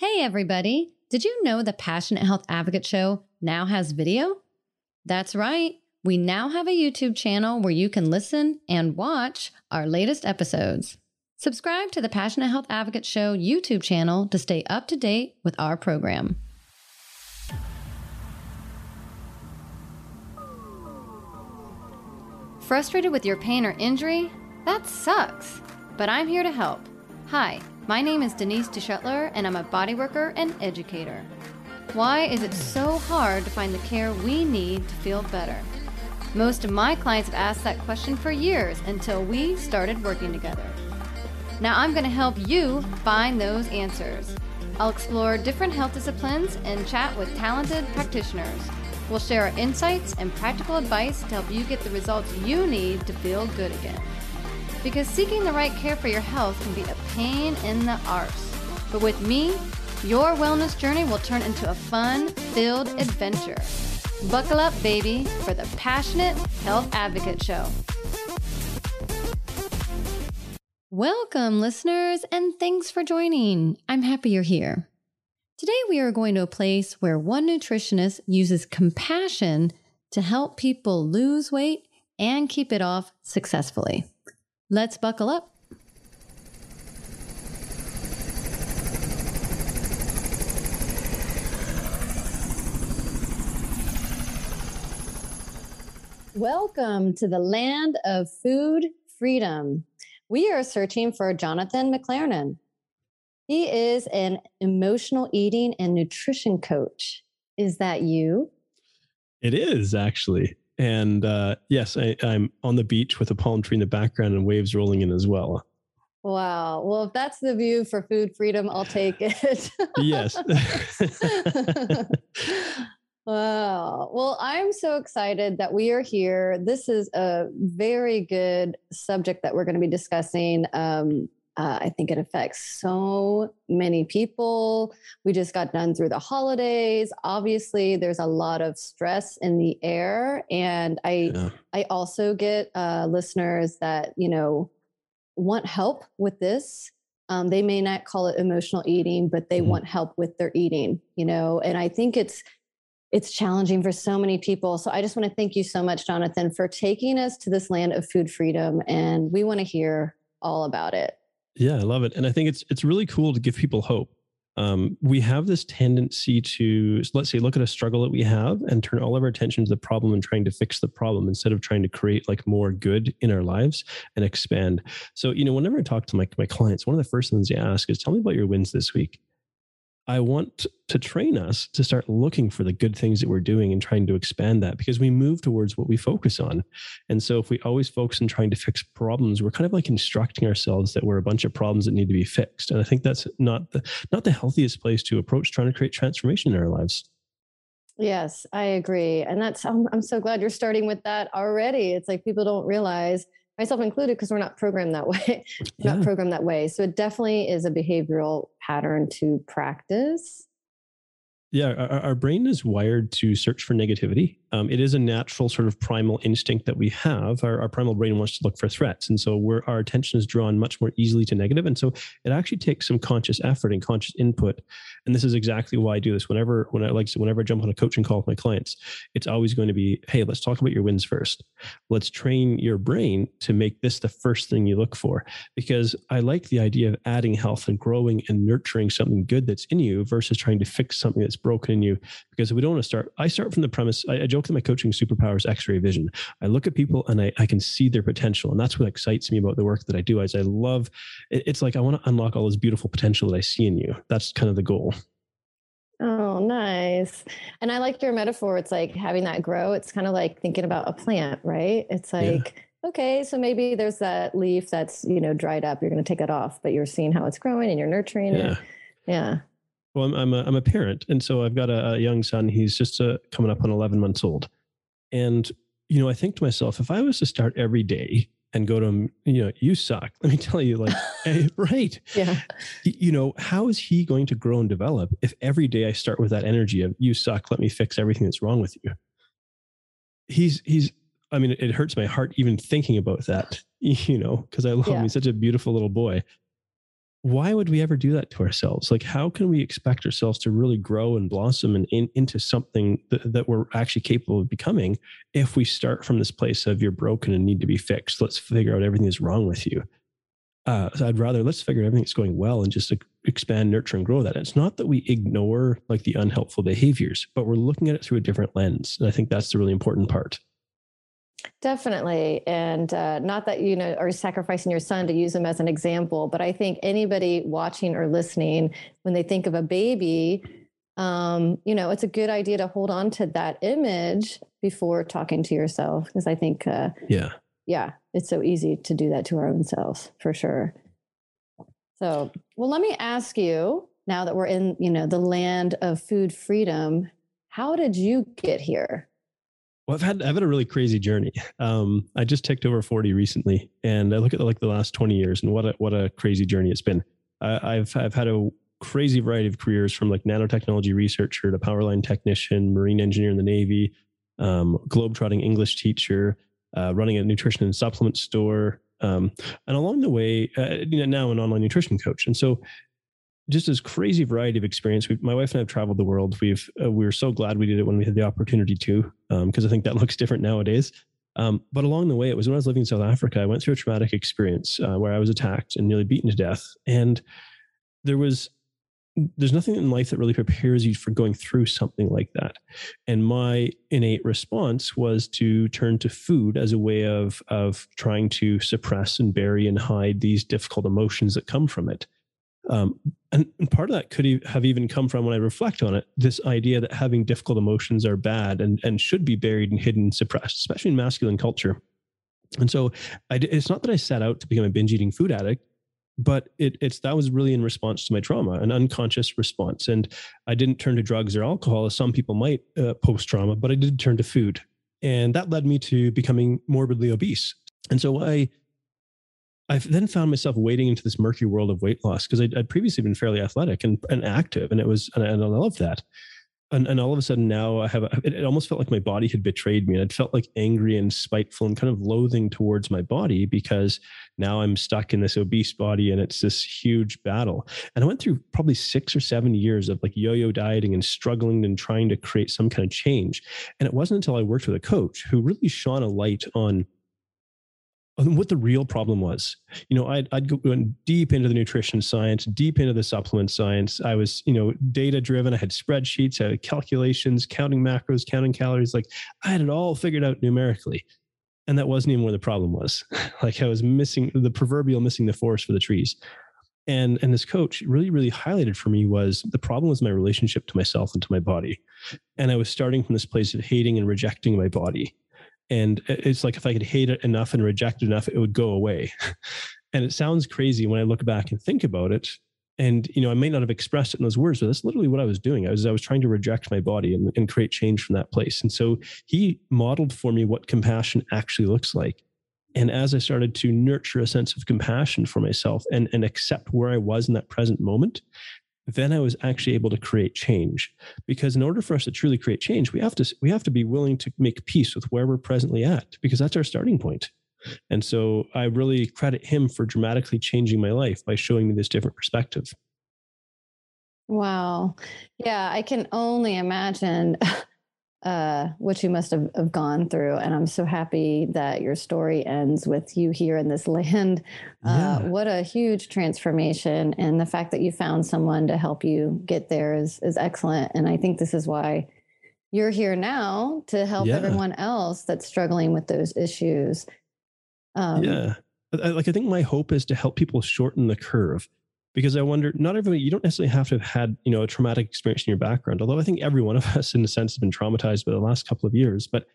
Hey, everybody. Did you know the Passionate Health Advocate Show now has video? That's right. We now have a YouTube channel where you can listen and watch our latest episodes. Subscribe to the Passionate Health Advocate Show YouTube channel to stay up to date with our program. Frustrated with your pain or injury? That sucks. But I'm here to help. Hi, my name is Denise DeShetler, and I'm a bodyworker and educator. Why is it so hard to find the care we need to feel better? Most of my clients have asked that question for years until we started working together. Now I'm going to help you find those answers. I'll explore different health disciplines and chat with talented practitioners. We'll share our insights and practical advice to help you get the results you need to feel good again. Because seeking the right care for your health can be a pain in the arse. But with me, your wellness journey will turn into a fun filled adventure. Buckle up, baby, for the Passionate Health Advocate Show. Welcome, listeners, and thanks for joining. I'm happy you're here. Today, we are going to a place where one nutritionist uses compassion to help people lose weight and keep it off successfully. Let's buckle up. Welcome to the land of food freedom. We are searching for Jonathan McLernon. He is an emotional eating and nutrition coach. Is that you? It is actually. And uh, yes, I, I'm on the beach with a palm tree in the background and waves rolling in as well. Wow. Well, if that's the view for food freedom, I'll take it. yes. wow. Well, I'm so excited that we are here. This is a very good subject that we're going to be discussing. Um, uh, I think it affects so many people. We just got done through the holidays. Obviously, there's a lot of stress in the air, and I yeah. I also get uh, listeners that you know want help with this. Um, they may not call it emotional eating, but they mm-hmm. want help with their eating. You know, and I think it's it's challenging for so many people. So I just want to thank you so much, Jonathan, for taking us to this land of food freedom, and we want to hear all about it. Yeah, I love it, and I think it's it's really cool to give people hope. Um, we have this tendency to let's say look at a struggle that we have and turn all of our attention to the problem and trying to fix the problem instead of trying to create like more good in our lives and expand so you know whenever i talk to my, my clients one of the first things they ask is tell me about your wins this week I want to train us to start looking for the good things that we're doing and trying to expand that because we move towards what we focus on. And so if we always focus on trying to fix problems, we're kind of like instructing ourselves that we're a bunch of problems that need to be fixed. And I think that's not the not the healthiest place to approach trying to create transformation in our lives. Yes, I agree. And that's I'm, I'm so glad you're starting with that already. It's like people don't realize myself included, because we're not programmed that way, yeah. not programmed that way. So it definitely is a behavioral pattern to practice. Yeah, our, our brain is wired to search for negativity um, it is a natural sort of primal instinct that we have. Our, our primal brain wants to look for threats, and so our attention is drawn much more easily to negative. And so it actually takes some conscious effort and conscious input. And this is exactly why I do this. Whenever when I like whenever I jump on a coaching call with my clients, it's always going to be, hey, let's talk about your wins first. Let's train your brain to make this the first thing you look for, because I like the idea of adding health and growing and nurturing something good that's in you versus trying to fix something that's broken in you. Because we don't want to start. I start from the premise. I, I joke that my coaching superpowers x-ray vision i look at people and I, I can see their potential and that's what excites me about the work that i do is i love it's like i want to unlock all this beautiful potential that i see in you that's kind of the goal Oh, nice. And I like your metaphor. It's like having that grow. It's kind of like thinking about a plant, right? It's like, yeah. okay, so maybe there's that leaf that's, you know, dried up. You're going to take it off, but you're seeing how it's growing and you're nurturing yeah. it. Yeah. Well, I'm I'm a, I'm a parent, and so I've got a, a young son. He's just uh, coming up on 11 months old, and you know, I think to myself, if I was to start every day and go to him, you know, you suck. Let me tell you, like, hey, right? Yeah. You know, how is he going to grow and develop if every day I start with that energy of you suck? Let me fix everything that's wrong with you. He's he's. I mean, it hurts my heart even thinking about that. You know, because I love yeah. him. He's such a beautiful little boy why would we ever do that to ourselves? Like, how can we expect ourselves to really grow and blossom and in, into something that, that we're actually capable of becoming if we start from this place of you're broken and need to be fixed? Let's figure out everything that's wrong with you. Uh, so I'd rather let's figure out everything that's going well and just expand, nurture, and grow that. It's not that we ignore like the unhelpful behaviors, but we're looking at it through a different lens. And I think that's the really important part. Definitely. And uh, not that you know are sacrificing your son to use him as an example, but I think anybody watching or listening, when they think of a baby, um, you know, it's a good idea to hold on to that image before talking to yourself. Because I think, uh, yeah, yeah, it's so easy to do that to our own selves for sure. So, well, let me ask you now that we're in, you know, the land of food freedom, how did you get here? Well, I've had I've had a really crazy journey. Um, I just ticked over forty recently, and I look at like the last twenty years, and what a what a crazy journey it's been. I, I've I've had a crazy variety of careers from like nanotechnology researcher to power line technician, marine engineer in the Navy, um, globetrotting English teacher, uh, running a nutrition and supplement store, um, and along the way, uh, you know, now an online nutrition coach. And so just this crazy variety of experience. we my wife and I have traveled the world. We've uh, we are so glad we did it when we had the opportunity to, because um, I think that looks different nowadays. Um, but along the way, it was when I was living in South Africa. I went through a traumatic experience uh, where I was attacked and nearly beaten to death, and there was there's nothing in life that really prepares you for going through something like that. And my innate response was to turn to food as a way of of trying to suppress and bury and hide these difficult emotions that come from it. Um, and, and, part of that could have even come from when I reflect on it, this idea that having difficult emotions are bad and, and should be buried and hidden suppressed, especially in masculine culture. And so I, it's not that I set out to become a binge eating food addict, but it, it's that was really in response to my trauma, an unconscious response. And I didn't turn to drugs or alcohol as some people might uh, post trauma, but I did turn to food. And that led me to becoming morbidly obese. And so I I've then found myself wading into this murky world of weight loss because I'd, I'd, previously been fairly athletic and, and active, and it was, and I, and I love that. And, and all of a sudden now I have, a, it, it almost felt like my body had betrayed me. And I'd felt like angry and spiteful and kind of loathing towards my body because now I'm stuck in this obese body and it's this huge battle. And I went through probably six or seven years of like yo yo dieting and struggling and trying to create some kind of change. And it wasn't until I worked with a coach who really shone a light on Uh, what the real problem was. You know, I'd, I'd go deep into the nutrition science, deep into the supplement science. I was, you know, data driven. I had spreadsheets, I had calculations, counting macros, counting calories. Like I had it all figured out numerically. And that wasn't even where the problem was. like I was missing the proverbial missing the forest for the trees. And, and this coach really, really highlighted for me was the problem was my relationship to myself and to my body. And I was starting from this place of hating and rejecting my body and it's like if i could hate it enough and reject it enough it would go away. And it sounds crazy when i look back and think about it. And you know i may not have expressed it in those words but that's literally what i was doing. I was i was trying to reject my body and, and create change from that place. And so he modeled for me what compassion actually looks like. And as i started to nurture a sense of compassion for myself and, and accept where i was in that present moment then I was actually able to create change. Because in order for us to truly create change, we have to we have to be willing to make peace with where we're presently at, because that's our starting point. And so I really credit him for dramatically changing my life by showing me this different perspective. Wow. Yeah, I can only imagine uh, what you must have, have, gone through. And I'm so happy that your story ends with you here in this land. Uh, What a huge transformation. And the fact that you found someone to help you get there is, is excellent. And I think this is why you're here now to help yeah. everyone else that's struggling with those issues. Um, yeah. Like, I think my hope is to help people shorten the curve because I wonder, not everybody, you don't necessarily have to have had, you know, a traumatic experience in your background. Although I think every one of us, in a sense, has been traumatized by the last couple of years. But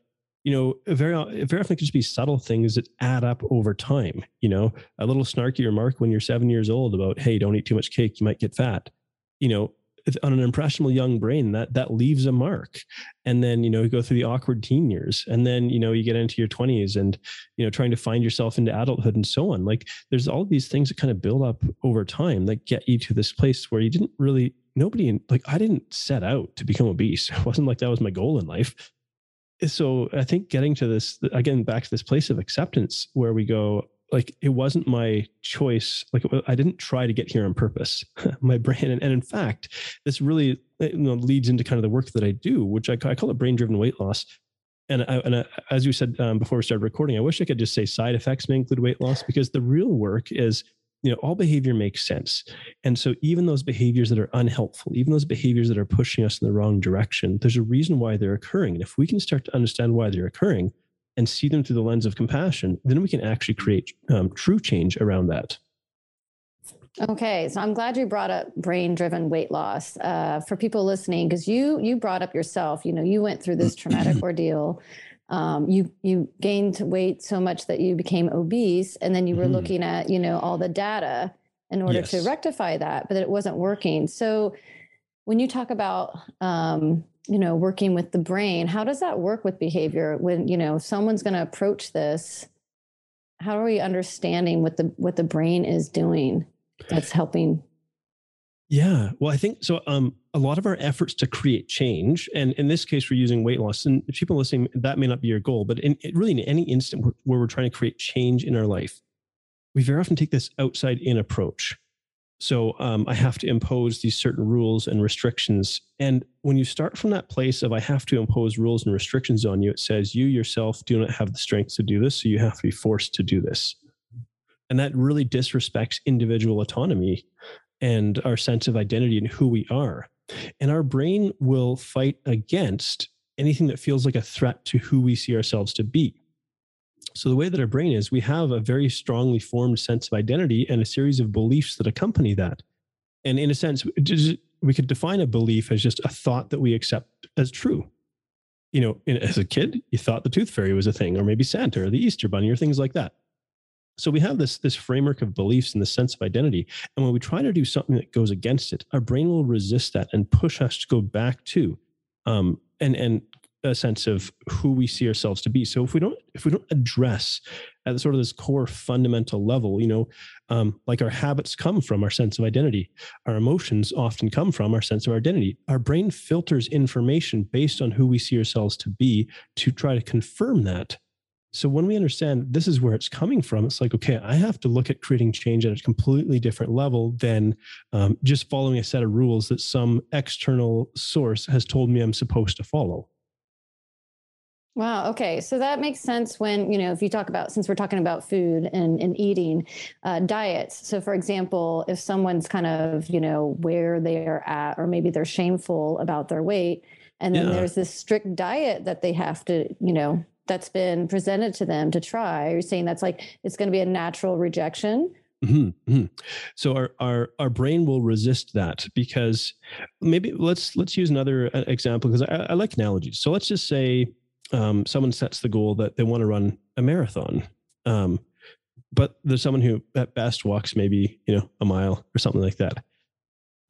you know, very very often it can just be subtle things that add up over time. You know, a little snarky remark when you're seven years old about, "Hey, don't eat too much cake; you might get fat." You know, on an impressionable young brain that that leaves a mark. And then you know you go through the awkward teen years and then you know you get into your 20s and you know trying to find yourself into adulthood and so on. Like there's all these things that kind of build up over time that get you to this place where you didn't really nobody like i didn't set out to become obese. It wasn't like that was my goal in life. So i think getting to this again back to this place of acceptance where we go like it wasn't my choice. Like i didn't try to get here on purpose my brain. And, and, in fact this really you know, leads into kind of the work that i do which i, I call it brain driven weight loss. And, I, and I, as you said um, before we started recording i wish i could just say side effects may include weight loss because the real work is you know all behavior makes sense. And so even those behaviors that are unhelpful even those behaviors that are pushing us in the wrong direction there's a reason why they're occurring. And if we can start to understand why they're occurring and see them through the lens of compassion, then we can actually create um, true change around that. Okay, so I'm glad you brought up brain-driven weight loss uh, for people listening because you you brought up yourself. You know, you went through this traumatic ordeal. Um, you you gained weight so much that you became obese, and then you were mm-hmm. looking at you know all the data in order yes. to rectify that, but it wasn't working. So when you talk about um, you know working with the brain how does that work with behavior when you know someone's going to approach this how are we understanding what the what the brain is doing that's helping? Yeah well i think so um a lot of our efforts to create change and in this case we're using weight loss and people listening that may not be your goal but in really in any instant where we're trying to create change in our life we very often take this outside in approach so um, I have to impose these certain rules and restrictions. And when you start from that place of I have to impose rules and restrictions on you, it says you yourself do not have the strength to do this. So you have to be forced to do this. And that really disrespects individual autonomy and our sense of identity and who we are. And our brain will fight against anything that feels like a threat to who we see ourselves to be. So, the way that our brain is, we have a very strongly formed sense of identity and a series of beliefs that accompany that. And in a sense, we could define a belief as just a thought that we accept as true. You know, as a kid, you thought the tooth fairy was a thing, or maybe Santa or the Easter bunny or things like that. So we have this, this framework of beliefs and the sense of identity. And when we try to do something that goes against it, our brain will resist that and push us to go back to um, and, and a sense of who we see ourselves to be. So if we don't if we don't address at sort of this core fundamental level, you know, um, like our habits come from our sense of identity, our emotions often come from our sense of identity. Our brain filters information based on who we see ourselves to be to try to confirm that. So when we understand this is where it's coming from, it's like, okay, I have to look at creating change at a completely different level than um, just following a set of rules that some external source has told me I'm supposed to follow. Wow. Okay. So that makes sense when, you know, if you talk about, since we're talking about food and, and eating, uh, diets. So, for example, if someone's kind of, you know, where they're at, or maybe they're shameful about their weight, and then yeah. there's this strict diet that they have to, you know, that's been presented to them to try. You're saying that's like, it's going to be a natural rejection. Mm-hmm, mm-hmm. So our, our our brain will resist that because maybe let's let's use another uh, example because I, I like analogies. So let's just say um, someone sets the goal that they want to run a marathon. Um, but there's someone who at best walks maybe, you know, a mile or something like that.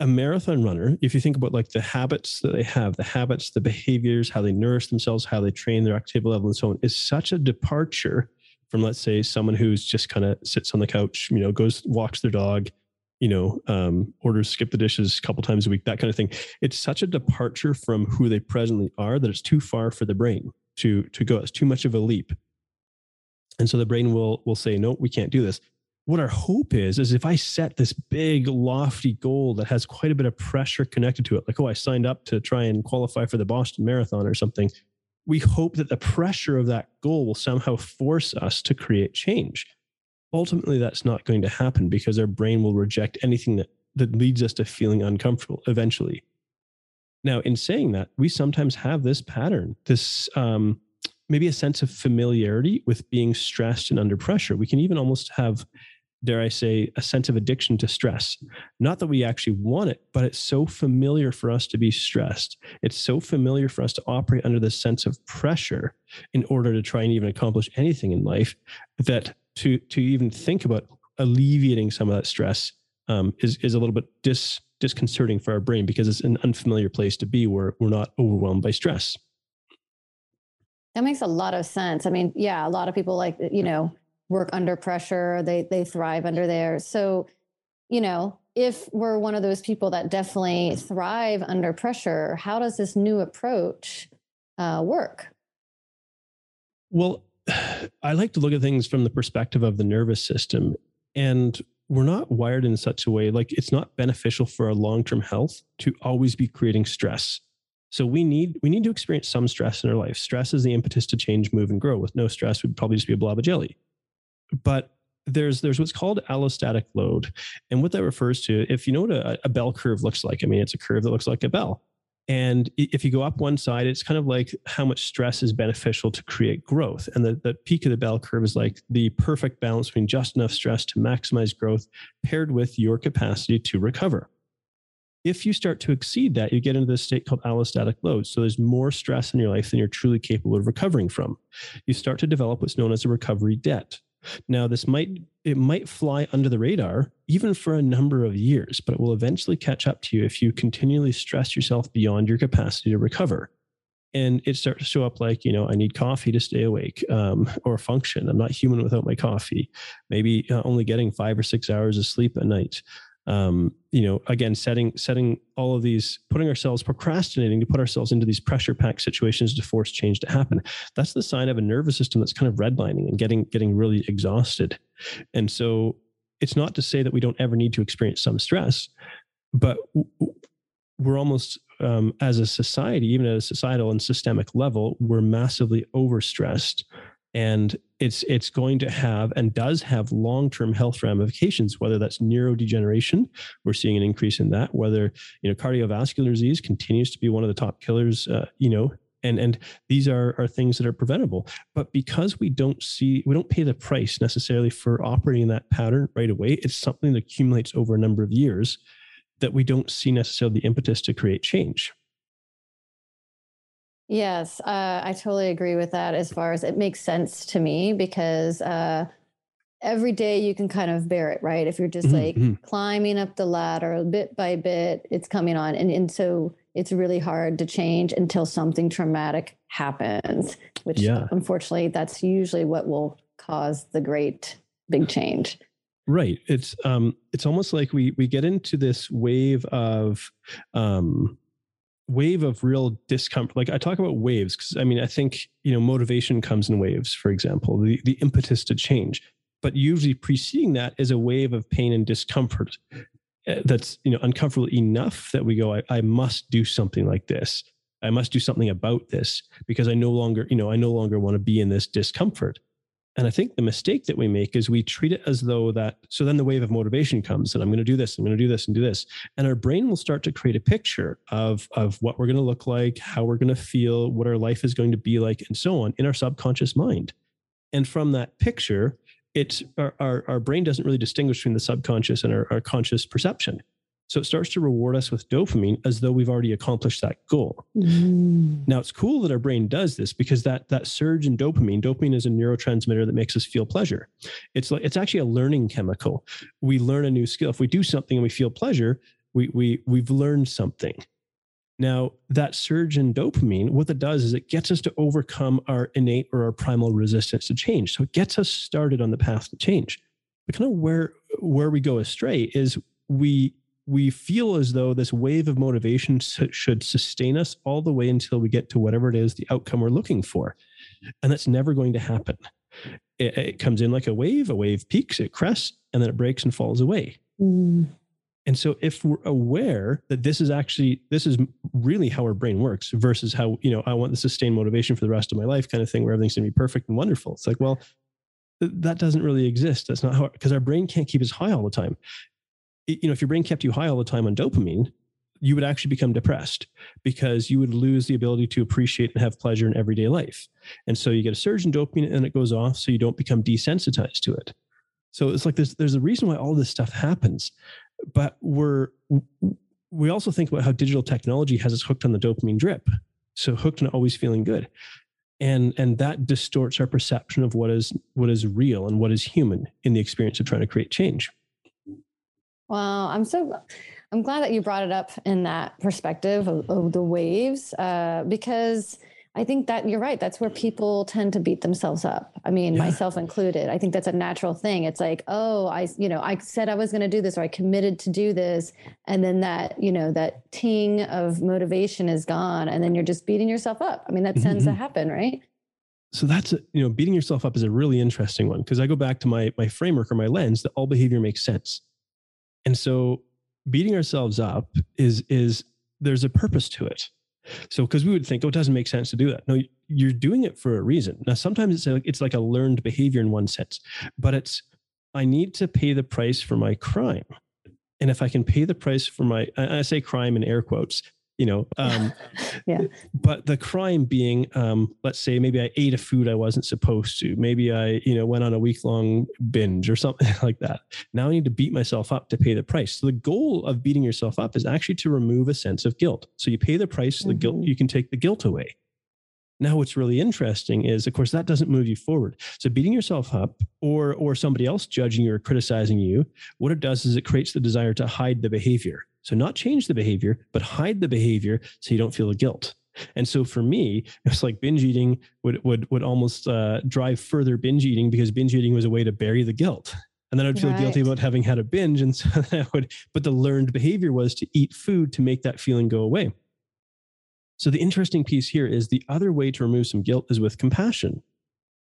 A marathon runner, if you think about like the habits that they have, the habits, the behaviors, how they nourish themselves, how they train their activity level and so on, is such a departure from let's say someone who's just kind of sits on the couch, you know, goes walks their dog, you know, um, orders SkipTheDishes a couple times a week, that kind of thing. It's such a departure from who they presently are that it's too far for the brain to to go. It's too much of a leap. And so the brain will will say, no, we can't do this. What our hope is, is if I set this big, lofty goal that has quite a bit of pressure connected to it, like, oh, I signed up to try and qualify for the Boston Marathon or something, we hope that the pressure of that goal will somehow force us to create change. Ultimately, that's not going to happen because our brain will reject anything that, that leads us to feeling uncomfortable eventually. Now, in saying that, we sometimes have this pattern, this um, maybe a sense of familiarity with being stressed and under pressure. We can even almost have, dare I say, a sense of addiction to stress. Not that we actually want it, but it's so familiar for us to be stressed. It's so familiar for us to operate under this sense of pressure in order to try and even accomplish anything in life that to to even think about alleviating some of that stress um, is is a little bit dis disconcerting for our brain because it's an unfamiliar place to be where we're not overwhelmed by stress. That makes a lot of sense. I mean, yeah, a lot of people like, you know, work under pressure, they they thrive under there. So, you know, if we're one of those people that definitely thrive under pressure, how does this new approach uh, work? Well, I like to look at things from the perspective of the nervous system. And we're not wired in such a way, like it's not beneficial for our long term health to always be creating stress. So we need we need to experience some stress in our life. Stress is the impetus to change, move, and grow. With no stress, we'd probably just be a blob of jelly. But there's there's what's called allostatic load, and what that refers to, if you know what a, a bell curve looks like, I mean, it's a curve that looks like a bell. And if you go up one side, it's kind of like how much stress is beneficial to create growth. And the, the peak of the bell curve is like the perfect balance between just enough stress to maximize growth paired with your capacity to recover. If you start to exceed that, you get into this state called allostatic load. So there's more stress in your life than you're truly capable of recovering from. You start to develop what's known as a recovery debt. Now, this might it might fly under the radar even for a number of years, but it will eventually catch up to you if you continually stress yourself beyond your capacity to recover. And it starts to show up like, you know, I need coffee to stay awake um, or function. I'm not human without my coffee. Maybe uh, only getting five or six hours of sleep a night um, you know, again, setting setting all of these, putting ourselves procrastinating to put ourselves into these pressure packed situations to force change to happen. That's the sign of a nervous system that's kind of redlining and getting getting really exhausted. And so, it's not to say that we don't ever need to experience some stress, but we're almost um, as a society, even at a societal and systemic level, we're massively overstressed and it's it's going to have and does have long-term health ramifications whether that's neurodegeneration we're seeing an increase in that whether you know cardiovascular disease continues to be one of the top killers uh, you know and and these are are things that are preventable. But because we don't see we don't pay the price necessarily for operating that pattern right away it's something that accumulates over a number of years that we don't see necessarily the impetus to create change Yes, uh, I totally agree with that. As far as it makes sense to me, because uh, every day you can kind of bear it, right? If you're just mm-hmm. like mm-hmm. climbing up the ladder bit by bit, it's coming on, and and so it's really hard to change until something traumatic happens. Which, yeah. unfortunately, that's usually what will cause the great big change. Right. It's um, it's almost like we we get into this wave of um wave of real discomfort like i talk about waves because i mean i think you know motivation comes in waves for example the, the impetus to change. But usually preceding that is a wave of pain and discomfort eh, that's you know uncomfortable enough that we go I, I must do something like this. I must do something about this because i no longer you know i no longer want to be in this discomfort and I think the mistake that we make is we treat it as though that, so then the wave of motivation comes and I'm going to do this, I'm going to do this and do this. And our brain will start to create a picture of, of what we're going to look like, how we're going to feel, what our life is going to be like, and so on in our subconscious mind. And from that picture, it's our, our, our brain doesn't really distinguish between the subconscious and our, our conscious perception. So it starts to reward us with dopamine as though we've already accomplished that goal. Mm. Now it's cool that our brain does this because that that surge in dopamine, dopamine is a neurotransmitter that makes us feel pleasure. It's like it's actually a learning chemical. We learn a new skill. If we do something and we feel pleasure, we we we've learned something. Now, that surge in dopamine, what it does is it gets us to overcome our innate or our primal resistance to change. So it gets us started on the path to change. But kind of where where we go astray is we we feel as though this wave of motivation should sustain us all the way until we get to whatever it is the outcome we're looking for. And that's never going to happen. It, it comes in like a wave a wave peaks it crests and then it breaks and falls away. Mm. and so if we're aware that this is actually this is really how our brain works versus how you know i want the sustained motivation for the rest of my life kind of thing where everything's going to be perfect and wonderful. It's like well that doesn't really exist. That's not how because our brain can't keep us high all the time you know, if your brain kept you high all the time on dopamine, you would actually become depressed because you would lose the ability to appreciate and have pleasure in everyday life. And so you get a surge in dopamine and it goes off so you don't become desensitized to it. So it's like there's there's a reason why all this stuff happens. But we're we also think about how digital technology has us hooked on the dopamine drip. So hooked on always feeling good. And and that distorts our perception of what is what is real and what is human in the experience of trying to create change. Wow, I'm so I'm glad that you brought it up in that perspective of, of the waves, uh, because I think that you're right. That's where people tend to beat themselves up. I mean, yeah. myself included. I think that's a natural thing. It's like, oh, I, you know, I said I was going to do this or I committed to do this. And then that, you know, that ting of motivation is gone. And then you're just beating yourself up. I mean, that tends mm-hmm. to happen, right? so that's a, you know beating yourself up is a really interesting one because I go back to my my framework or my lens that all behavior makes sense, and so beating ourselves up is is there's a purpose to it. So because we would think, oh, it doesn't make sense to do that. No, you're doing it for a reason. Now sometimes it's like it's like a learned behavior in one sense, but it's I need to pay the price for my crime. And if I can pay the price for my, I say crime in air quotes, you know um, yeah. but the crime being um, let's say maybe i ate a food i wasn't supposed to. Maybe i you know went on a week long binge or something like that. Now i need to beat myself up to pay the price. So the goal of beating yourself up is actually to remove a sense of guilt. So you pay the price mm-hmm. the guilt mm-hmm. you can take the guilt away. Now what's really interesting is of course that doesn't move you forward. So beating yourself up or or somebody else judging you or criticizing you what it does is it creates the desire to hide the behavior so not change the behavior, but hide the behavior so you don't feel the guilt. And so for me, it's like binge eating would would would almost uh, drive further binge eating because binge eating was a way to bury the guilt. And then I'd feel right. guilty about having had a binge. And so that would, but the learned behavior was to eat food to make that feeling go away. So the interesting piece here is the other way to remove some guilt is with compassion.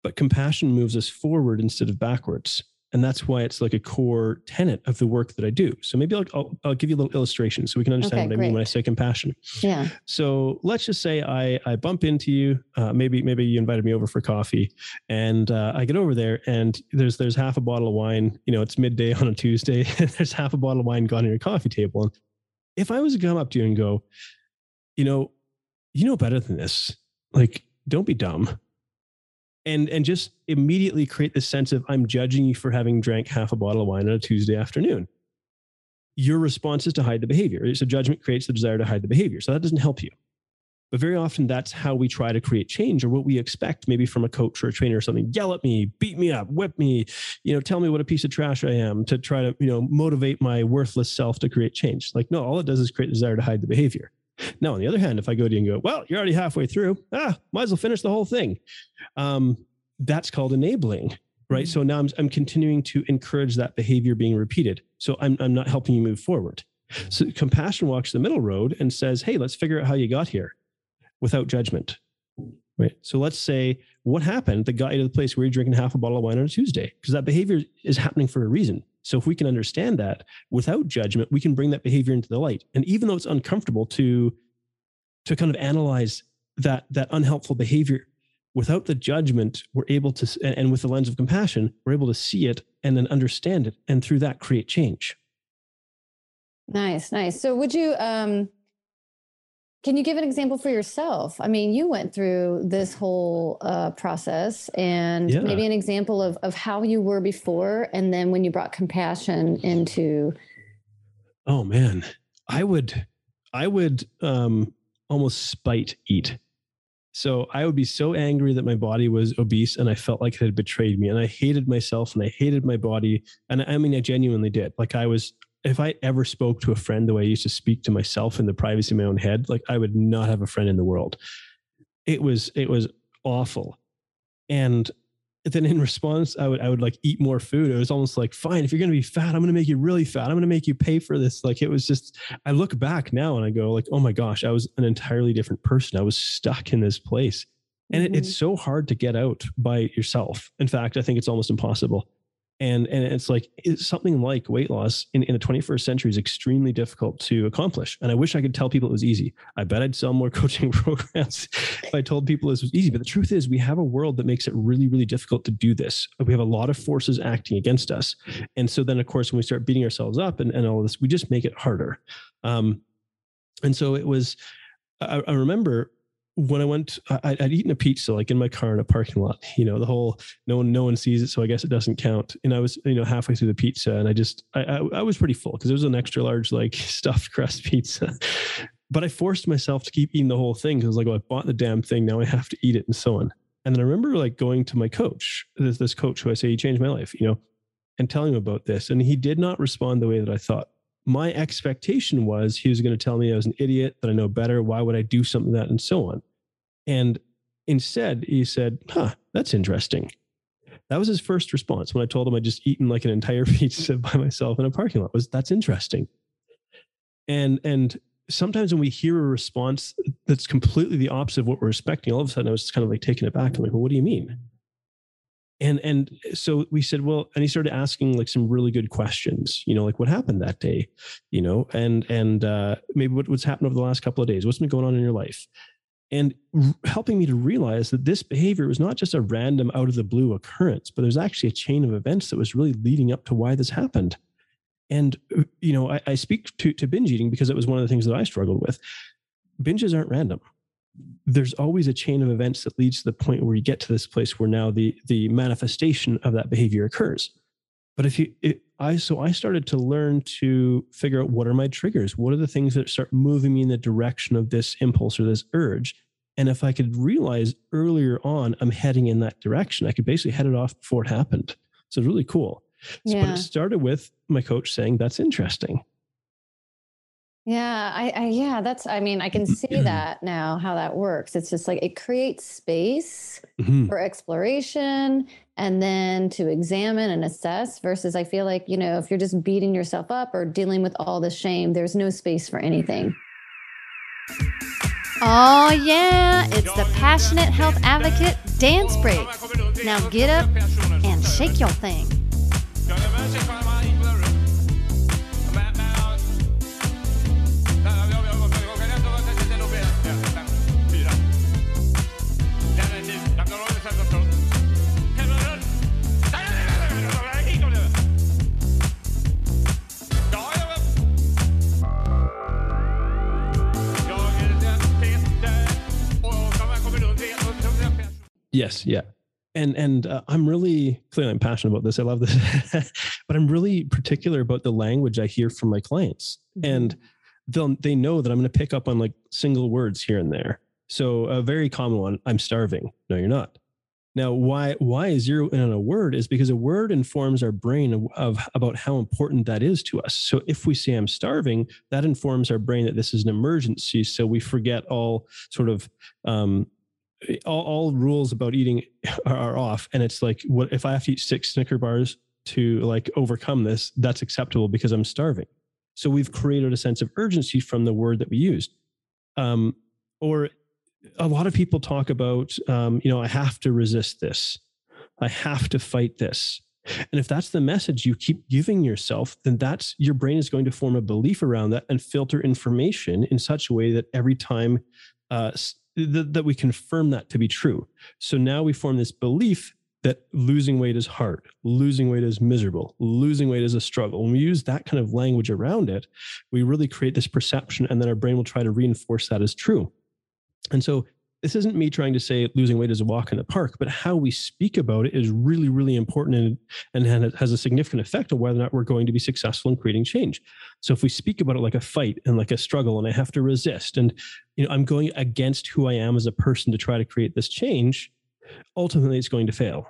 But compassion moves us forward instead of backwards and that's why it's like a core tenet of the work that I do. So maybe I'll, I'll, I'll give you a little illustration so we can understand okay, what I mean when I say compassion. Yeah. So let's just say I I bump into you. Uh, maybe maybe you invited me over for coffee, and uh, I get over there and there's there's half a bottle of wine. You know, it's midday on a Tuesday. there's half a bottle of wine gone on your coffee table. And if I was to come up to you and go, you know, you know better than this. Like, don't be dumb and and just immediately create this sense of I'm judging you for having drank half a bottle of wine on a Tuesday afternoon. Your response is to hide the behavior. So judgment creates the desire to hide the behavior. So that doesn't help you. But very often that's how we try to create change or what we expect maybe from a coach or a trainer or something. Yell at me, beat me up, whip me, you know, tell me what a piece of trash I am to try to, you know, motivate my worthless self to create change. Like, no, all it does is create desire to hide the behavior. Now, on the other hand, if I go to you and go, well, you're already halfway through, ah, might as well finish the whole thing. Um, that's called enabling, right? Mm-hmm. So now I'm, I'm continuing to encourage that behavior being repeated. So I'm, I'm not helping you move forward. So compassion walks the middle road and says, hey, let's figure out how you got here without judgment. Right. So let's say what happened that got you to the place where you're drinking half a bottle of wine on a Tuesday, because that behavior is happening for a reason. So if we can understand that without judgment, we can bring that behavior into the light. And even though it's uncomfortable to to kind of analyze that that unhelpful behavior without the judgment, we're able to and with the lens of compassion, we're able to see it and then understand it and through that create change. Nice, nice. So would you um can you give an example for yourself? I mean, you went through this whole uh, process, and yeah. maybe an example of of how you were before, and then when you brought compassion into. Oh man, I would, I would um, almost spite eat. So I would be so angry that my body was obese and I felt like it had betrayed me, and I hated myself and I hated my body, and I mean, I genuinely did. Like I was if I ever spoke to a friend the way I used to speak to myself in the privacy of my own head, like I would not have a friend in the world. It was it was awful. And then in response, I would I would like eat more food. It was almost like, fine, if you're gonna be fat, I'm gonna make you really fat. I'm gonna make you pay for this. Like it was just I look back now and I go, like, oh my gosh, I was an entirely different person. I was stuck in this place. And mm-hmm. it, it's mm-hmm. so hard to get out by yourself. In fact, I think it's almost impossible and and it's like it's something like weight loss in, in the 21st century is extremely difficult to accomplish. And i wish i could tell people it was easy. I bet i'd sell more coaching programs if i told people this was easy. But the truth is we have a world that makes it really really difficult to do this. We have a lot of forces acting against us. And so then of course when we start beating ourselves up and, and all this we just make it harder. Um, and so it was I, I remember when I went, I, would eaten a pizza like in my car in a parking lot. You know, the whole no one no one sees it, so I guess it doesn't count. And I was you know halfway through the pizza, and I just I I, I was pretty full because it was an extra large like stuffed crust pizza. but I forced myself to keep eating the whole thing because I was like, oh, I bought the damn thing, now I have to eat it, and so on. And then I remember like going to my coach, this this coach who I say he changed my life, you know, and telling him about this, and he did not respond the way that I thought my expectation was he was going to tell me I was an idiot, that I know better. Why would I do something that? And so on. And instead, he said, huh, that's interesting. That was his first response when I told him I'd just eaten like an entire pizza by myself in a parking lot was that's interesting. And, and sometimes when we hear a response that's completely the opposite of what we're expecting, all of a sudden I was kind of like taken aback. I'm like, well, what do you mean? And and so we said, well, and he started asking like some really good questions, you know, like what happened that day, you know, and and uh, maybe what, what's happened over the last couple of days, what's been going on in your life, and r- helping me to realize that this behavior was not just a random out of the blue occurrence, but there's actually a chain of events that was really leading up to why this happened. And uh, you know, I, I speak to to binge eating because it was one of the things that I struggled with. Binges aren't random. There's always a chain of events that leads to the point where you get to this place where now the the manifestation of that behavior occurs. But if you, it, I so I started to learn to figure out what are my triggers, what are the things that start moving me in the direction of this impulse or this urge, and if I could realize earlier on I'm heading in that direction, I could basically head it off before it happened. So it's really cool. Yeah. But it started with my coach saying, That's interesting. Yeah, I, I, yeah, that's I mean, I can see that now how that works. It's just like it creates space mm-hmm. for exploration and then to examine and assess versus I feel like, you know, if you're just beating yourself up or dealing with all the shame, there's no space for anything. Oh yeah, it's the passionate health advocate dance break. Now get up and shake your thing. Yes, yeah. And and uh, i'm really clearly i'm passionate about this. I love this. But i'm really particular about the language i hear from my clients. Mm-hmm. and they'll they know that i'm going to pick up on like single words here and there. So a very common one i'm starving. No you're not. Now why why is zero in on a word is because a word informs our brain of, of about how important that is to us. So if we say i'm starving that informs our brain that this is an emergency so we forget all sort of um, all, all rules about eating are off. And it's like what if i have to eat six snicker bars to like overcome this that's acceptable because i'm starving. So we've created a sense of urgency from the word that we used. Um, or a lot of people talk about um, you know i have to resist this. I have to fight this. And if that's the message you keep giving yourself then that's your brain is going to form a belief around that and filter information in such a way that every time uh, that, that we confirm that to be true. So now we form this belief that losing weight is hard, losing weight is miserable, losing weight is a struggle. When we use that kind of language around it, we really create this perception, and then our brain will try to reinforce that as true. And so this isn't me trying to say losing weight is a walk in the park, but how we speak about it is really, really important and, and it has a significant effect on whether or not we're going to be successful in creating change. So if we speak about it like a fight and like a struggle and I have to resist and you know I'm going against who I am as a person to try to create this change, ultimately it's going to fail.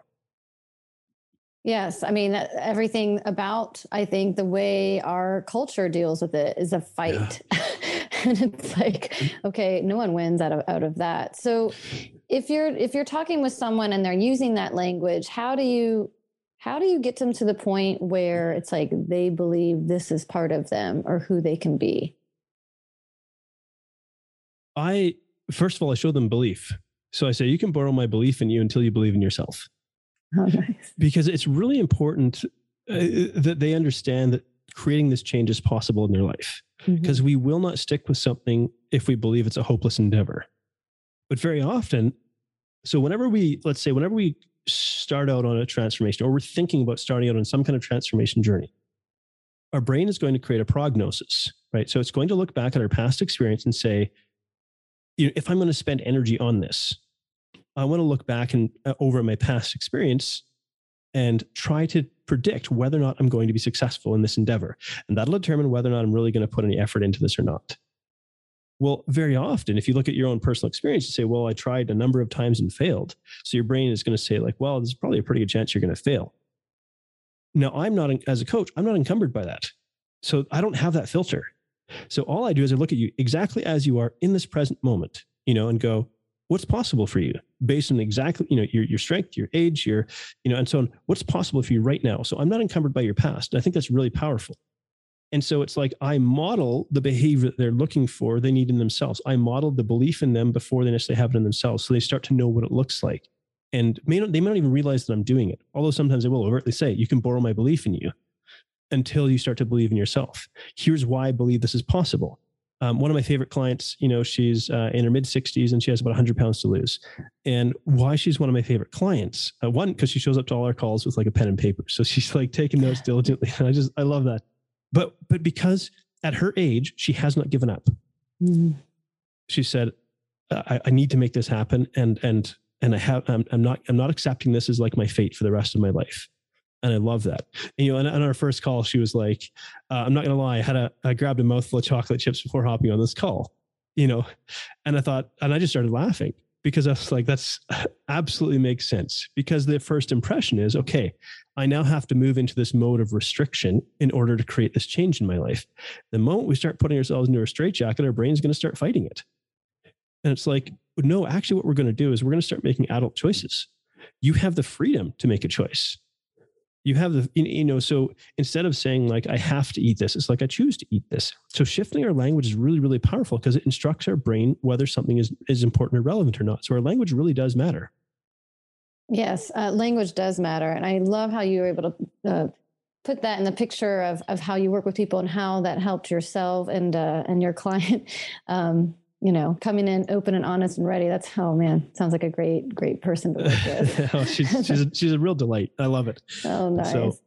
Yes, I mean everything about I think the way our culture deals with it is a fight. Yeah. and it's like okay no one wins out of out of that. So if you're if you're talking with someone and they're using that language how do you how do you get them to the point where it's like they believe this is part of them or who they can be? I first of all i show them belief. So i say you can borrow my belief in you until you believe in yourself. Oh, nice. because it's really important uh, that they understand that creating this change is possible in their life because mm-hmm. we will not stick with something if we believe it's a hopeless endeavor. But very often, so whenever we, let's say, whenever we start out on a transformation or we're thinking about starting out on some kind of transformation journey, our brain is going to create a prognosis, right? So it's going to look back at our past experience and say, you know, if I'm going to spend energy on this, I want to look back and uh, over my past experience and try to predict whether or not I'm going to be successful in this endeavor. And that'll determine whether or not I'm really going to put any effort into this or not. Well, very often, if you look at your own personal experience, you say, well, I tried a number of times and failed. So your brain is going to say, like, well, there's probably a pretty good chance you're going to fail. Now, I'm not, as a coach, I'm not encumbered by that. So I don't have that filter. So all I do is I look at you exactly as you are in this present moment, you know, and go, what's possible for you based on exactly you know your, your strength your age your you know and so on what's possible for you right now so i'm not encumbered by your past i think that's really powerful And so it's like I model the behavior that they're looking for, they need in themselves. I model the belief in them before they necessarily have it in themselves. So they start to know what it looks like. And may not, they may not even realize that I'm doing it. Although sometimes they will overtly say, You can borrow my belief in you until you start to believe in yourself. Here's why I believe this is possible. Um, one of my favorite clients, you know, she's uh, in her mid 60s and she has about 100 pounds to lose. And why she's one of my favorite clients, uh, one, because she shows up to all our calls with like a pen and paper. So she's like taking notes diligently. And I just, I love that but but because at her age she has not given up mm-hmm. she said I, I, need to make this happen and and and i have I'm, I'm, not i'm not accepting this as like my fate for the rest of my life and i love that and, you know and on our first call she was like uh, i'm not gonna lie i had a i grabbed a mouthful of chocolate chips before hopping on this call you know and i thought and i just started laughing because I was like, that's absolutely makes sense. Because the first impression is, okay, I now have to move into this mode of restriction in order to create this change in my life. The moment we start putting ourselves into a straitjacket, our brain's going to start fighting it. And it's like, no, actually, what we're going to do is we're going to start making adult choices. You have the freedom to make a choice you have the you know so instead of saying like i have to eat this it's like i choose to eat this. So shifting our language is really really powerful because it instructs our brain whether something is is important or relevant or not. So our language really does matter. Yes uh, language does matter and i love how you were able to uh, put that in the picture of of how you work with people and how that helped yourself and uh, and your client. Um, you know, coming in open and honest and ready. That's oh man, sounds like a great, great person to work with. oh, she's she's a, she's a real delight. I love it. Oh, nice. So,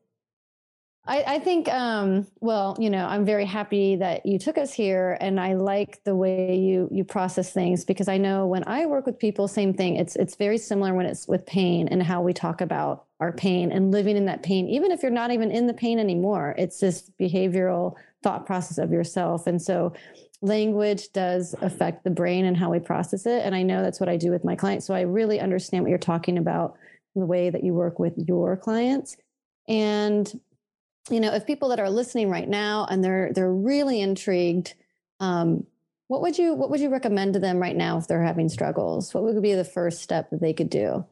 I, I think, um, well, you know, I'm very happy that you took us here, and I like the way you you process things because I know when I work with people, same thing. It's it's very similar when it's with pain and how we talk about our pain and living in that pain, even if you're not even in the pain anymore. It's this behavioral thought process of yourself, and so language does affect the brain and how we process it. And I know that's what I do with my clients. So I really understand what you're talking about the way that you work with your clients. And, you know, if people that are listening right now and they're they're really intrigued, um, what would you what would you recommend to them right now if they're having struggles? What would be the first step that they could do?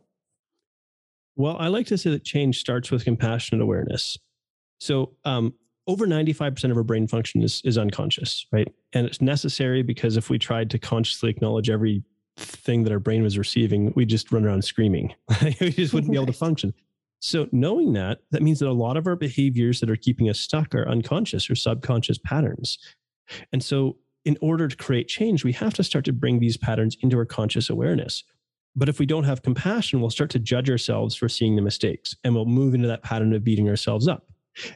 Well, I like to say that change starts with compassionate awareness. So, um, over 95% of our brain function is, is unconscious, right? And it's necessary because if we tried to consciously acknowledge every thing that our brain was receiving, we'd just run around screaming. we just wouldn't be able to function. So knowing that, that means that a lot of our behaviors that are keeping us stuck are unconscious or subconscious patterns. And so in order to create change, we have to start to bring these patterns into our conscious awareness. But if we don't have compassion, we'll start to judge ourselves for seeing the mistakes and we'll move into that pattern of beating ourselves up.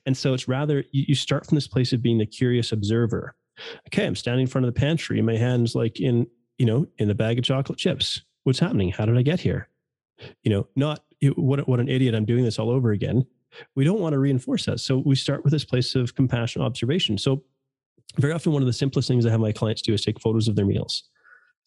And so it's rather, you, you start from this place of being the curious observer. Okay, I'm standing in front of the pantry. My hand's like in, you know, in a bag of chocolate chips. What's happening? How did I get here? You know, not what, what an idiot. I'm doing this all over again. We don't want to reinforce that. So we start with this place of compassion observation. So very often one of the simplest things I have my clients do is take photos of their meals.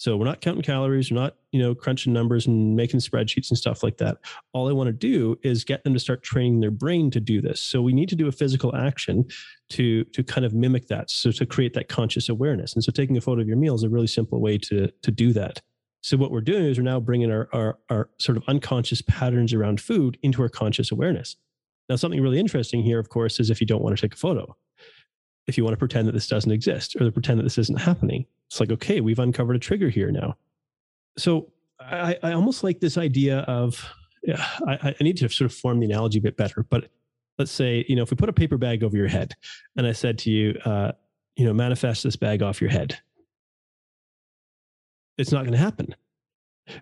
So we're not counting calories, we're not, you know, crunching numbers and making spreadsheets and stuff like that. All I want to do is get them to start training their brain to do this. So we need to do a physical action to to kind of mimic that. So to create that conscious awareness. And so taking a photo of your meal is a really simple way to to do that. So what we're doing is we're now bringing our, our, our sort of unconscious patterns around food into our conscious awareness. Now, something really interesting here, of course, is if you don't want to take a photo if you want to pretend that this doesn't exist or to pretend that this isn't happening. It's like, okay, we've uncovered a trigger here now. So I, I almost like this idea of, yeah, I, I need to sort of form the analogy a bit better, but let's say, you know, if we put a paper bag over your head and I said to you, uh, you know, manifest this bag off your head, it's not going to happen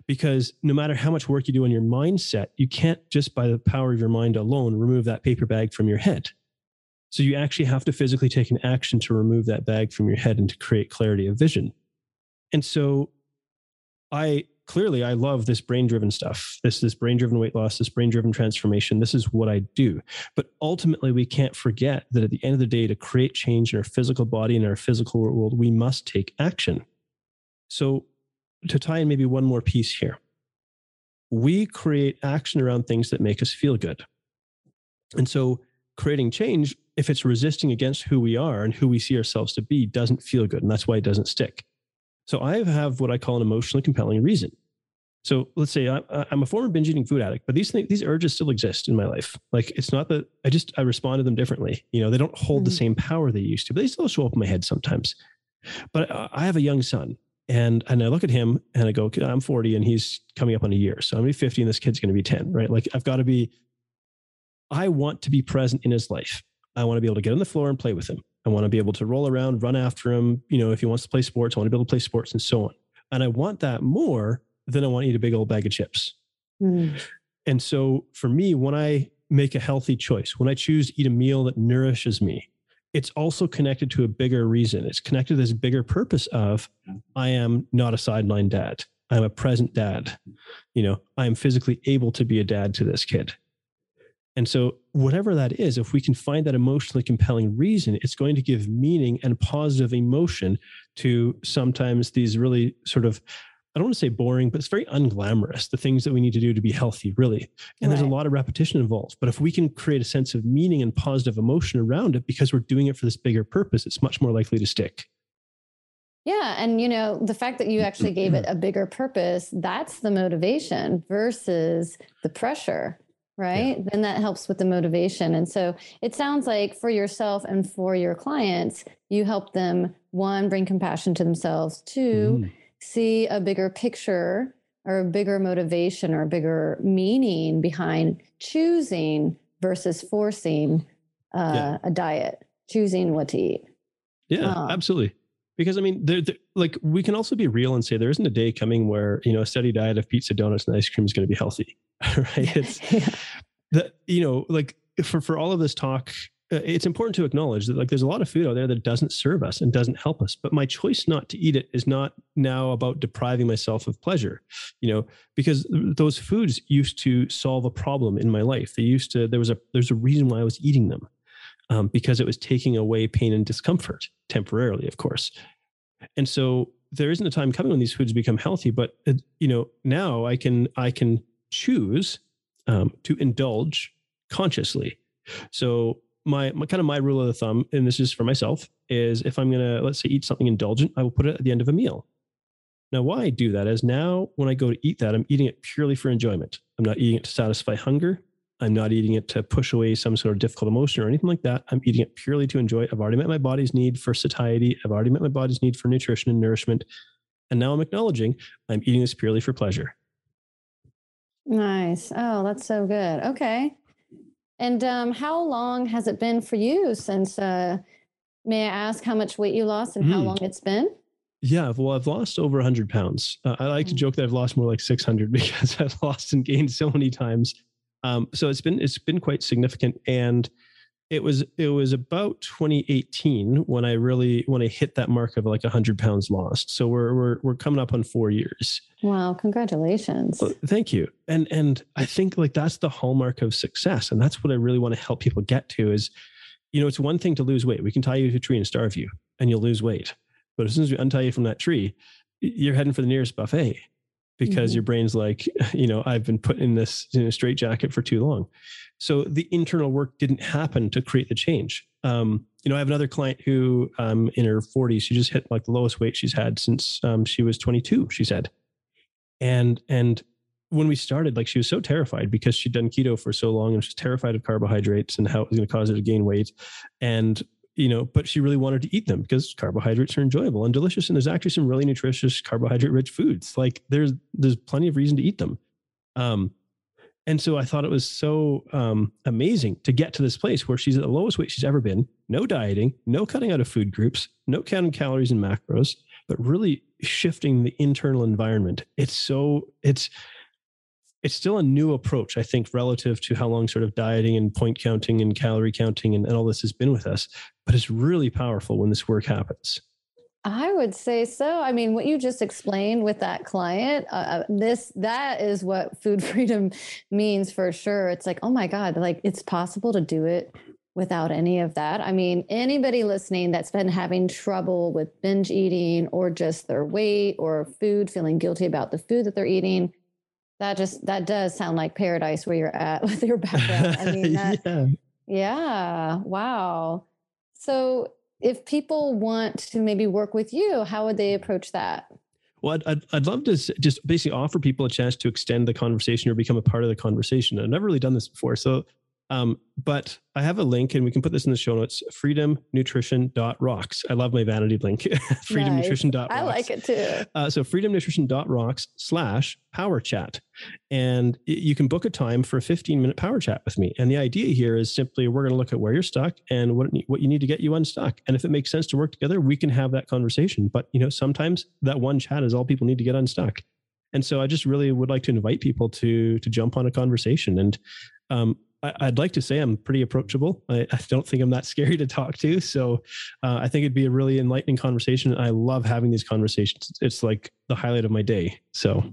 because no matter how much work you do on your mindset, you can't just by the power of your mind alone remove that paper bag from your head. So you actually have to physically take an action to remove that bag from your head and to create clarity of vision. And so I clearly I love this brain driven stuff. This this brain driven weight loss, this brain driven transformation. This is what I do. But ultimately we can't forget that at the end of the day to create change in our physical body and our physical world, we must take action. So to tie in maybe one more piece here. We create action around things that make us feel good. And so creating change if it's resisting against who we are and who we see ourselves to be, doesn't feel good. And that's why it doesn't stick. So I have what I call an emotionally compelling reason. So let's say I, I'm a former binge eating food addict, but these things, these urges still exist in my life. Like it's not that I just I respond to them differently. You know, they don't hold mm-hmm. the same power they used to, but they still show up in my head sometimes. But I have a young son, and and I look at him and I go, I'm 40 and he's coming up on a year, so I'm gonna be 50 and this kid's gonna be 10, right? Like I've got to be. I want to be present in his life. I want to be able to get on the floor and play with him. I want to be able to roll around, run after him. You know, if he wants to play sports, I want to be able to play sports and so on. And I want that more than I want to eat a big old bag of chips. Mm. And so for me, when I make a healthy choice, when I choose to eat a meal that nourishes me, it's also connected to a bigger reason. It's connected to this bigger purpose of I am not a sideline dad. I'm a present dad. You know, I am physically able to be a dad to this kid. And so, whatever that is, if we can find that emotionally compelling reason, it's going to give meaning and positive emotion to sometimes these really sort of I don't want to say boring, but it's very unglamorous, the things that we need to do to be healthy, really. And right. there's a lot of repetition involved. But if we can create a sense of meaning and positive emotion around it because we're doing it for this bigger purpose, it's much more likely to stick. Yeah. And, you know, the fact that you actually gave it a bigger purpose, that's the motivation versus the pressure, right? Yeah. Then that helps with the motivation. And so it sounds like for yourself and for your clients, you help them, one, bring compassion to themselves, two, mm see a bigger picture or a bigger motivation or a bigger meaning behind choosing versus forcing uh, yeah. a diet, choosing what to eat. Yeah, um, absolutely. Because I mean, there, like we can also be real and say there isn't a day coming where you know a steady diet of pizza, donuts, and ice cream is going to be healthy, right? It's yeah. that you know, like for for all of this talk uh, it's important to acknowledge that like there's a lot of food out there that doesn't serve us and doesn't help us but my choice not to eat it is not now about depriving myself of pleasure you know because those foods used to solve a problem in my life they used to there was a there's a reason why i was eating them um, because it was taking away pain and discomfort temporarily of course and so there isn't a time coming when these foods become healthy but uh, you know now i can i can choose um, to indulge consciously so my, my kind of my rule of the thumb, and this is for myself, is if I'm gonna let's say eat something indulgent, I will put it at the end of a meal. Now, why I do that is now when I go to eat that, I'm eating it purely for enjoyment. I'm not eating it to satisfy hunger. I'm not eating it to push away some sort of difficult emotion or anything like that. I'm eating it purely to enjoy it. I've already met my body's need for satiety. I've already met my body's need for nutrition and nourishment. And now I'm acknowledging I'm eating this purely for pleasure. Nice. Oh, that's so good. Okay. And um, how long has it been for you since? Uh, may I ask how much weight you lost and mm. how long it's been? Yeah, well, I've lost over 100 pounds. Uh, I like to mm. joke that I've lost more like 600 because I've lost and gained so many times. Um, so it's been it's been quite significant, and it was it was about 2018 when I really when I hit that mark of like 100 pounds lost. So we're we're we're coming up on four years. Wow! Congratulations. Well, thank you. And and I think like that's the hallmark of success, and that's what I really want to help people get to is, you know, it's one thing to lose weight. We can tie you to a tree and starve you, and you'll lose weight. But as soon as we untie you from that tree, you're heading for the nearest buffet because mm-hmm. your brain's like, you know, I've been put in this in a straight jacket for too long. So the internal work didn't happen to create the change. Um, you know, I have another client who, um, in her 40s, she just hit like the lowest weight she's had since um, she was 22. She said, and and when we started, like she was so terrified because she'd done keto for so long and she's terrified of carbohydrates and how it was going to cause her to gain weight. And you know, but she really wanted to eat them because carbohydrates are enjoyable and delicious. And there's actually some really nutritious carbohydrate rich foods. Like there's there's plenty of reason to eat them. Um, and so I thought it was so um, amazing to get to this place where she's at the lowest weight she's ever been, no dieting, no cutting out of food groups, no counting calories and macros, but really shifting the internal environment. It's so, it's, it's still a new approach, I think, relative to how long sort of dieting and point counting and calorie counting and, and all this has been with us. But it's really powerful when this work happens. I would say so. I mean, what you just explained with that client, uh, uh this that is what food freedom means for sure. It's like, oh my god, like it's possible to do it without any of that. I mean, anybody listening that's been having trouble with binge eating or just their weight or food, feeling guilty about the food that they're eating, that just that does sound like paradise where you're at with your background. I mean, that, yeah. yeah, wow. So if people want to maybe work with you, how would they mm-hmm. approach that? Well, I'd, I'd, I'd, love to just basically offer people a chance to extend the conversation or become a part of the conversation. I've never really done this before. So um, but I have a link and we can put this in the show notes freedomnutrition.rocks. I love my vanity link, freedomnutrition.rocks. I like it too. Uh, so freedomnutrition.rocks slash power chat. And you can book a time for a 15 minute power chat with me. And the idea here is simply we're going to look at where you're stuck and what, what you need to get you unstuck. And if it makes sense to work together, we can have that conversation. But, you know, sometimes that one chat is all people need to get unstuck. And so I just really would like to invite people to to jump on a conversation. And um, I, would like to say I'm pretty approachable. I, I, don't think I'm that scary to talk to. So uh, I think it'd be a really enlightening conversation. And I love having these conversations. It's like the highlight of my day. So.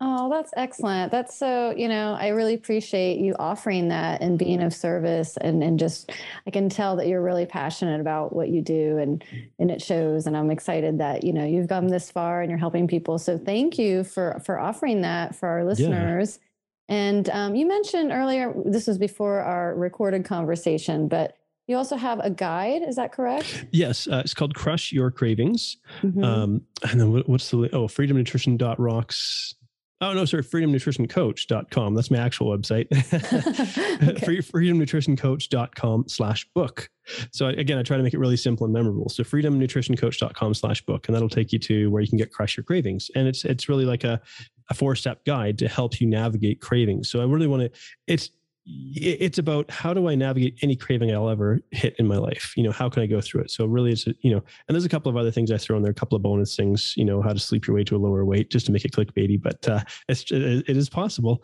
Oh, that's excellent. That's so, you know, I really appreciate you offering that and being of service and and just I can tell that you're really passionate about what you do and and it shows and I'm excited that, you know, you've come this far and you're helping people. So thank you for for offering that for our listeners. Yeah and um, you mentioned earlier, this was before our recorded conversation, but you also have a guide. Is that correct? Yes. Uh, it's called Crush Your Cravings. Mm-hmm. Um, and then what, what's the, oh, freedomnutrition.rocks. Oh, no, sorry, freedomnutritioncoach.com. That's my actual website. okay. freedomnutritioncoach.com slash book. So again, I try to make it really simple and memorable. So freedomnutritioncoach.com slash book, and that'll take you to where you can get Crush Your Cravings. And it's, it's really like a, a four step guide to help you navigate cravings. So I really want to, it's, it's about how do I navigate any craving I'll ever hit in my life? You know, how can I go through it? So really it's, you know, and there's a couple of other things I throw in there, a couple of bonus things, you know, how to sleep your way to a lower weight just to make it clickbaity, but uh, it's, it is possible.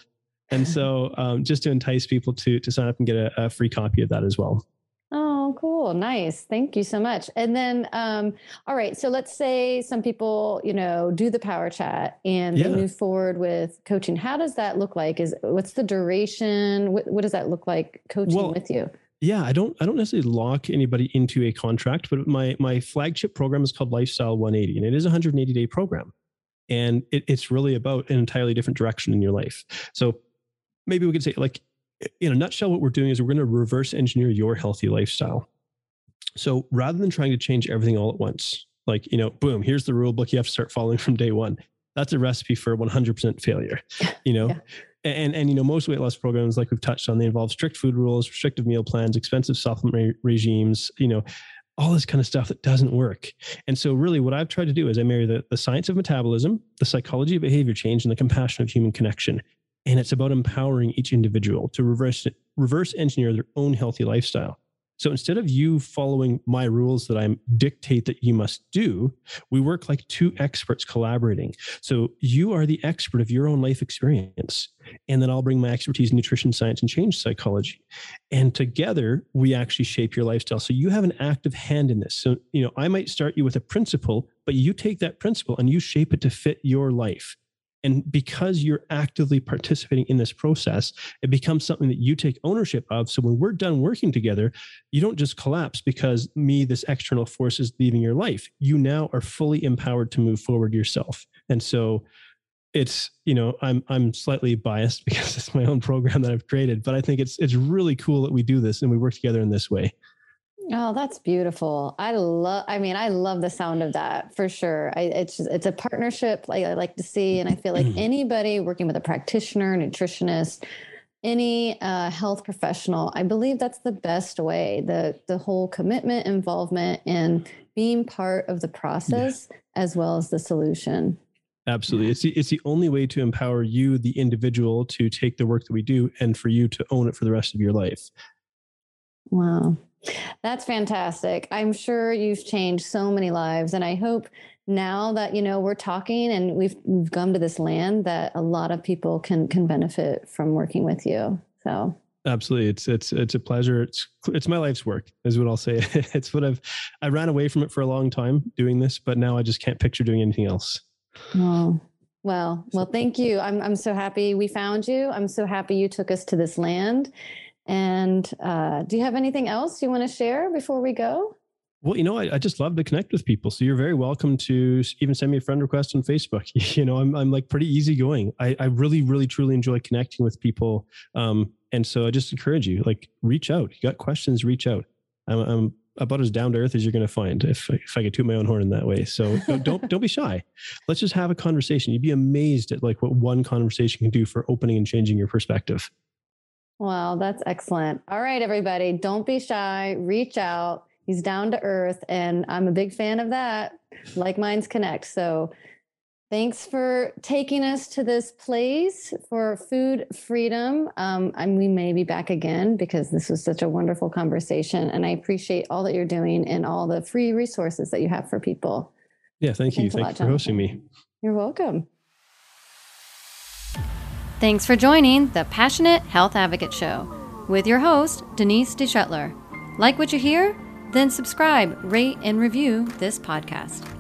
And so um, just to entice people to, to sign up and get a, a free copy of that as well. Oh, cool. Nice. Thank you so much. And then, um, all right. So let's say some people, you know, do the power chat and yeah. they move forward with coaching. How does that look like? Is what's the duration? What, what does that look like coaching well, with you? Yeah, I don't I don't necessarily lock anybody into a contract, but my my flagship program is called Lifestyle 180 and it is a 180 day program. And it, it's really about an entirely different direction in your life. So maybe we could say like in a nutshell, what we're doing is we're going to reverse engineer your healthy lifestyle. So rather than trying to change everything all at once, like, you know, boom, here's the rule book you have to start following from day one. That's a recipe for 100% failure, you know? yeah. And, and, you know, most weight loss programs, like we've touched on, they involve strict food rules, restrictive meal plans, expensive supplement re- regimes, you know, all this kind of stuff that doesn't work. And so, really, what I've tried to do is I marry the, the science of metabolism, the psychology of behavior change, and the compassion of human connection and it's about empowering each individual to reverse reverse engineer their own healthy lifestyle so instead of you following my rules that I dictate that you must do, we work like two experts collaborating. So you are the expert of your own life experience. And then I'll bring my expertise in nutrition science and change psychology. And together we actually shape your lifestyle. So you have an active hand in this. So, you know, I might start you with a principle, but you take that principle and you shape it to fit your life. And because you're actively participating in this process, it becomes something that you take ownership of. So when we're done working together, you don't just collapse because me, this external force is leaving your life. You now are fully empowered to move forward yourself. And so it's, you know, I'm I'm slightly biased because it's my own program that I've created, but I think it's it's really cool that we do this and we work together in this way. Oh, that's beautiful. I love, I mean, I love the sound of that for sure. I, it's, just, it's a partnership like I like to see. And I feel like mm. anybody working with a practitioner, nutritionist, any uh, health professional, I believe that's the best way. The, the whole commitment, involvement, and being part of the process yeah. as well as the solution. Absolutely. It's the, it's the only way to empower you, the individual, to take the work that we do and for you to own it for the rest of your life. Wow. That's fantastic. I'm sure you've changed so many lives and I hope now that you know we're talking and we've we've come to this land that a lot of people can can benefit from working with you. So Absolutely. It's it's it's a pleasure. It's it's my life's work, is what I'll say. It's what I've I ran away from it for a long time doing this, but now I just can't picture doing anything else. Well, well, well, thank you. I'm I'm so happy we found you. I'm so happy you took us to this land. And uh, do you have anything else you want to share before we go? Well, you know, I, I, just love to connect with people. So you're very welcome to even send me a friend request on Facebook. You know, I'm, I'm like pretty easygoing. I, I really, really, truly enjoy connecting with people. Um, and so I just encourage you, like, reach out. You got questions, reach out. I'm, I'm about as down to earth as you're going to find if if I could toot my own horn in that way. So don't don't be shy. Let's just have a conversation. You'd be amazed at like what one conversation can do for opening and changing your perspective. Wow, that's excellent. All right, everybody, don't be shy. Reach out. He's down to earth, and I'm a big fan of that. Like minds connect. So Thanks for taking us to this place for food freedom. Um, and we may be back again because this was such a wonderful conversation. And I appreciate all that you're doing and all the free resources that you have for people. Yeah, thank you. Thanks for hosting me. You're welcome. Thanks for joining the Passionate Health Advocate Show with your host, Denise DeShetler. Like what you hear? Then subscribe, rate, and review this podcast.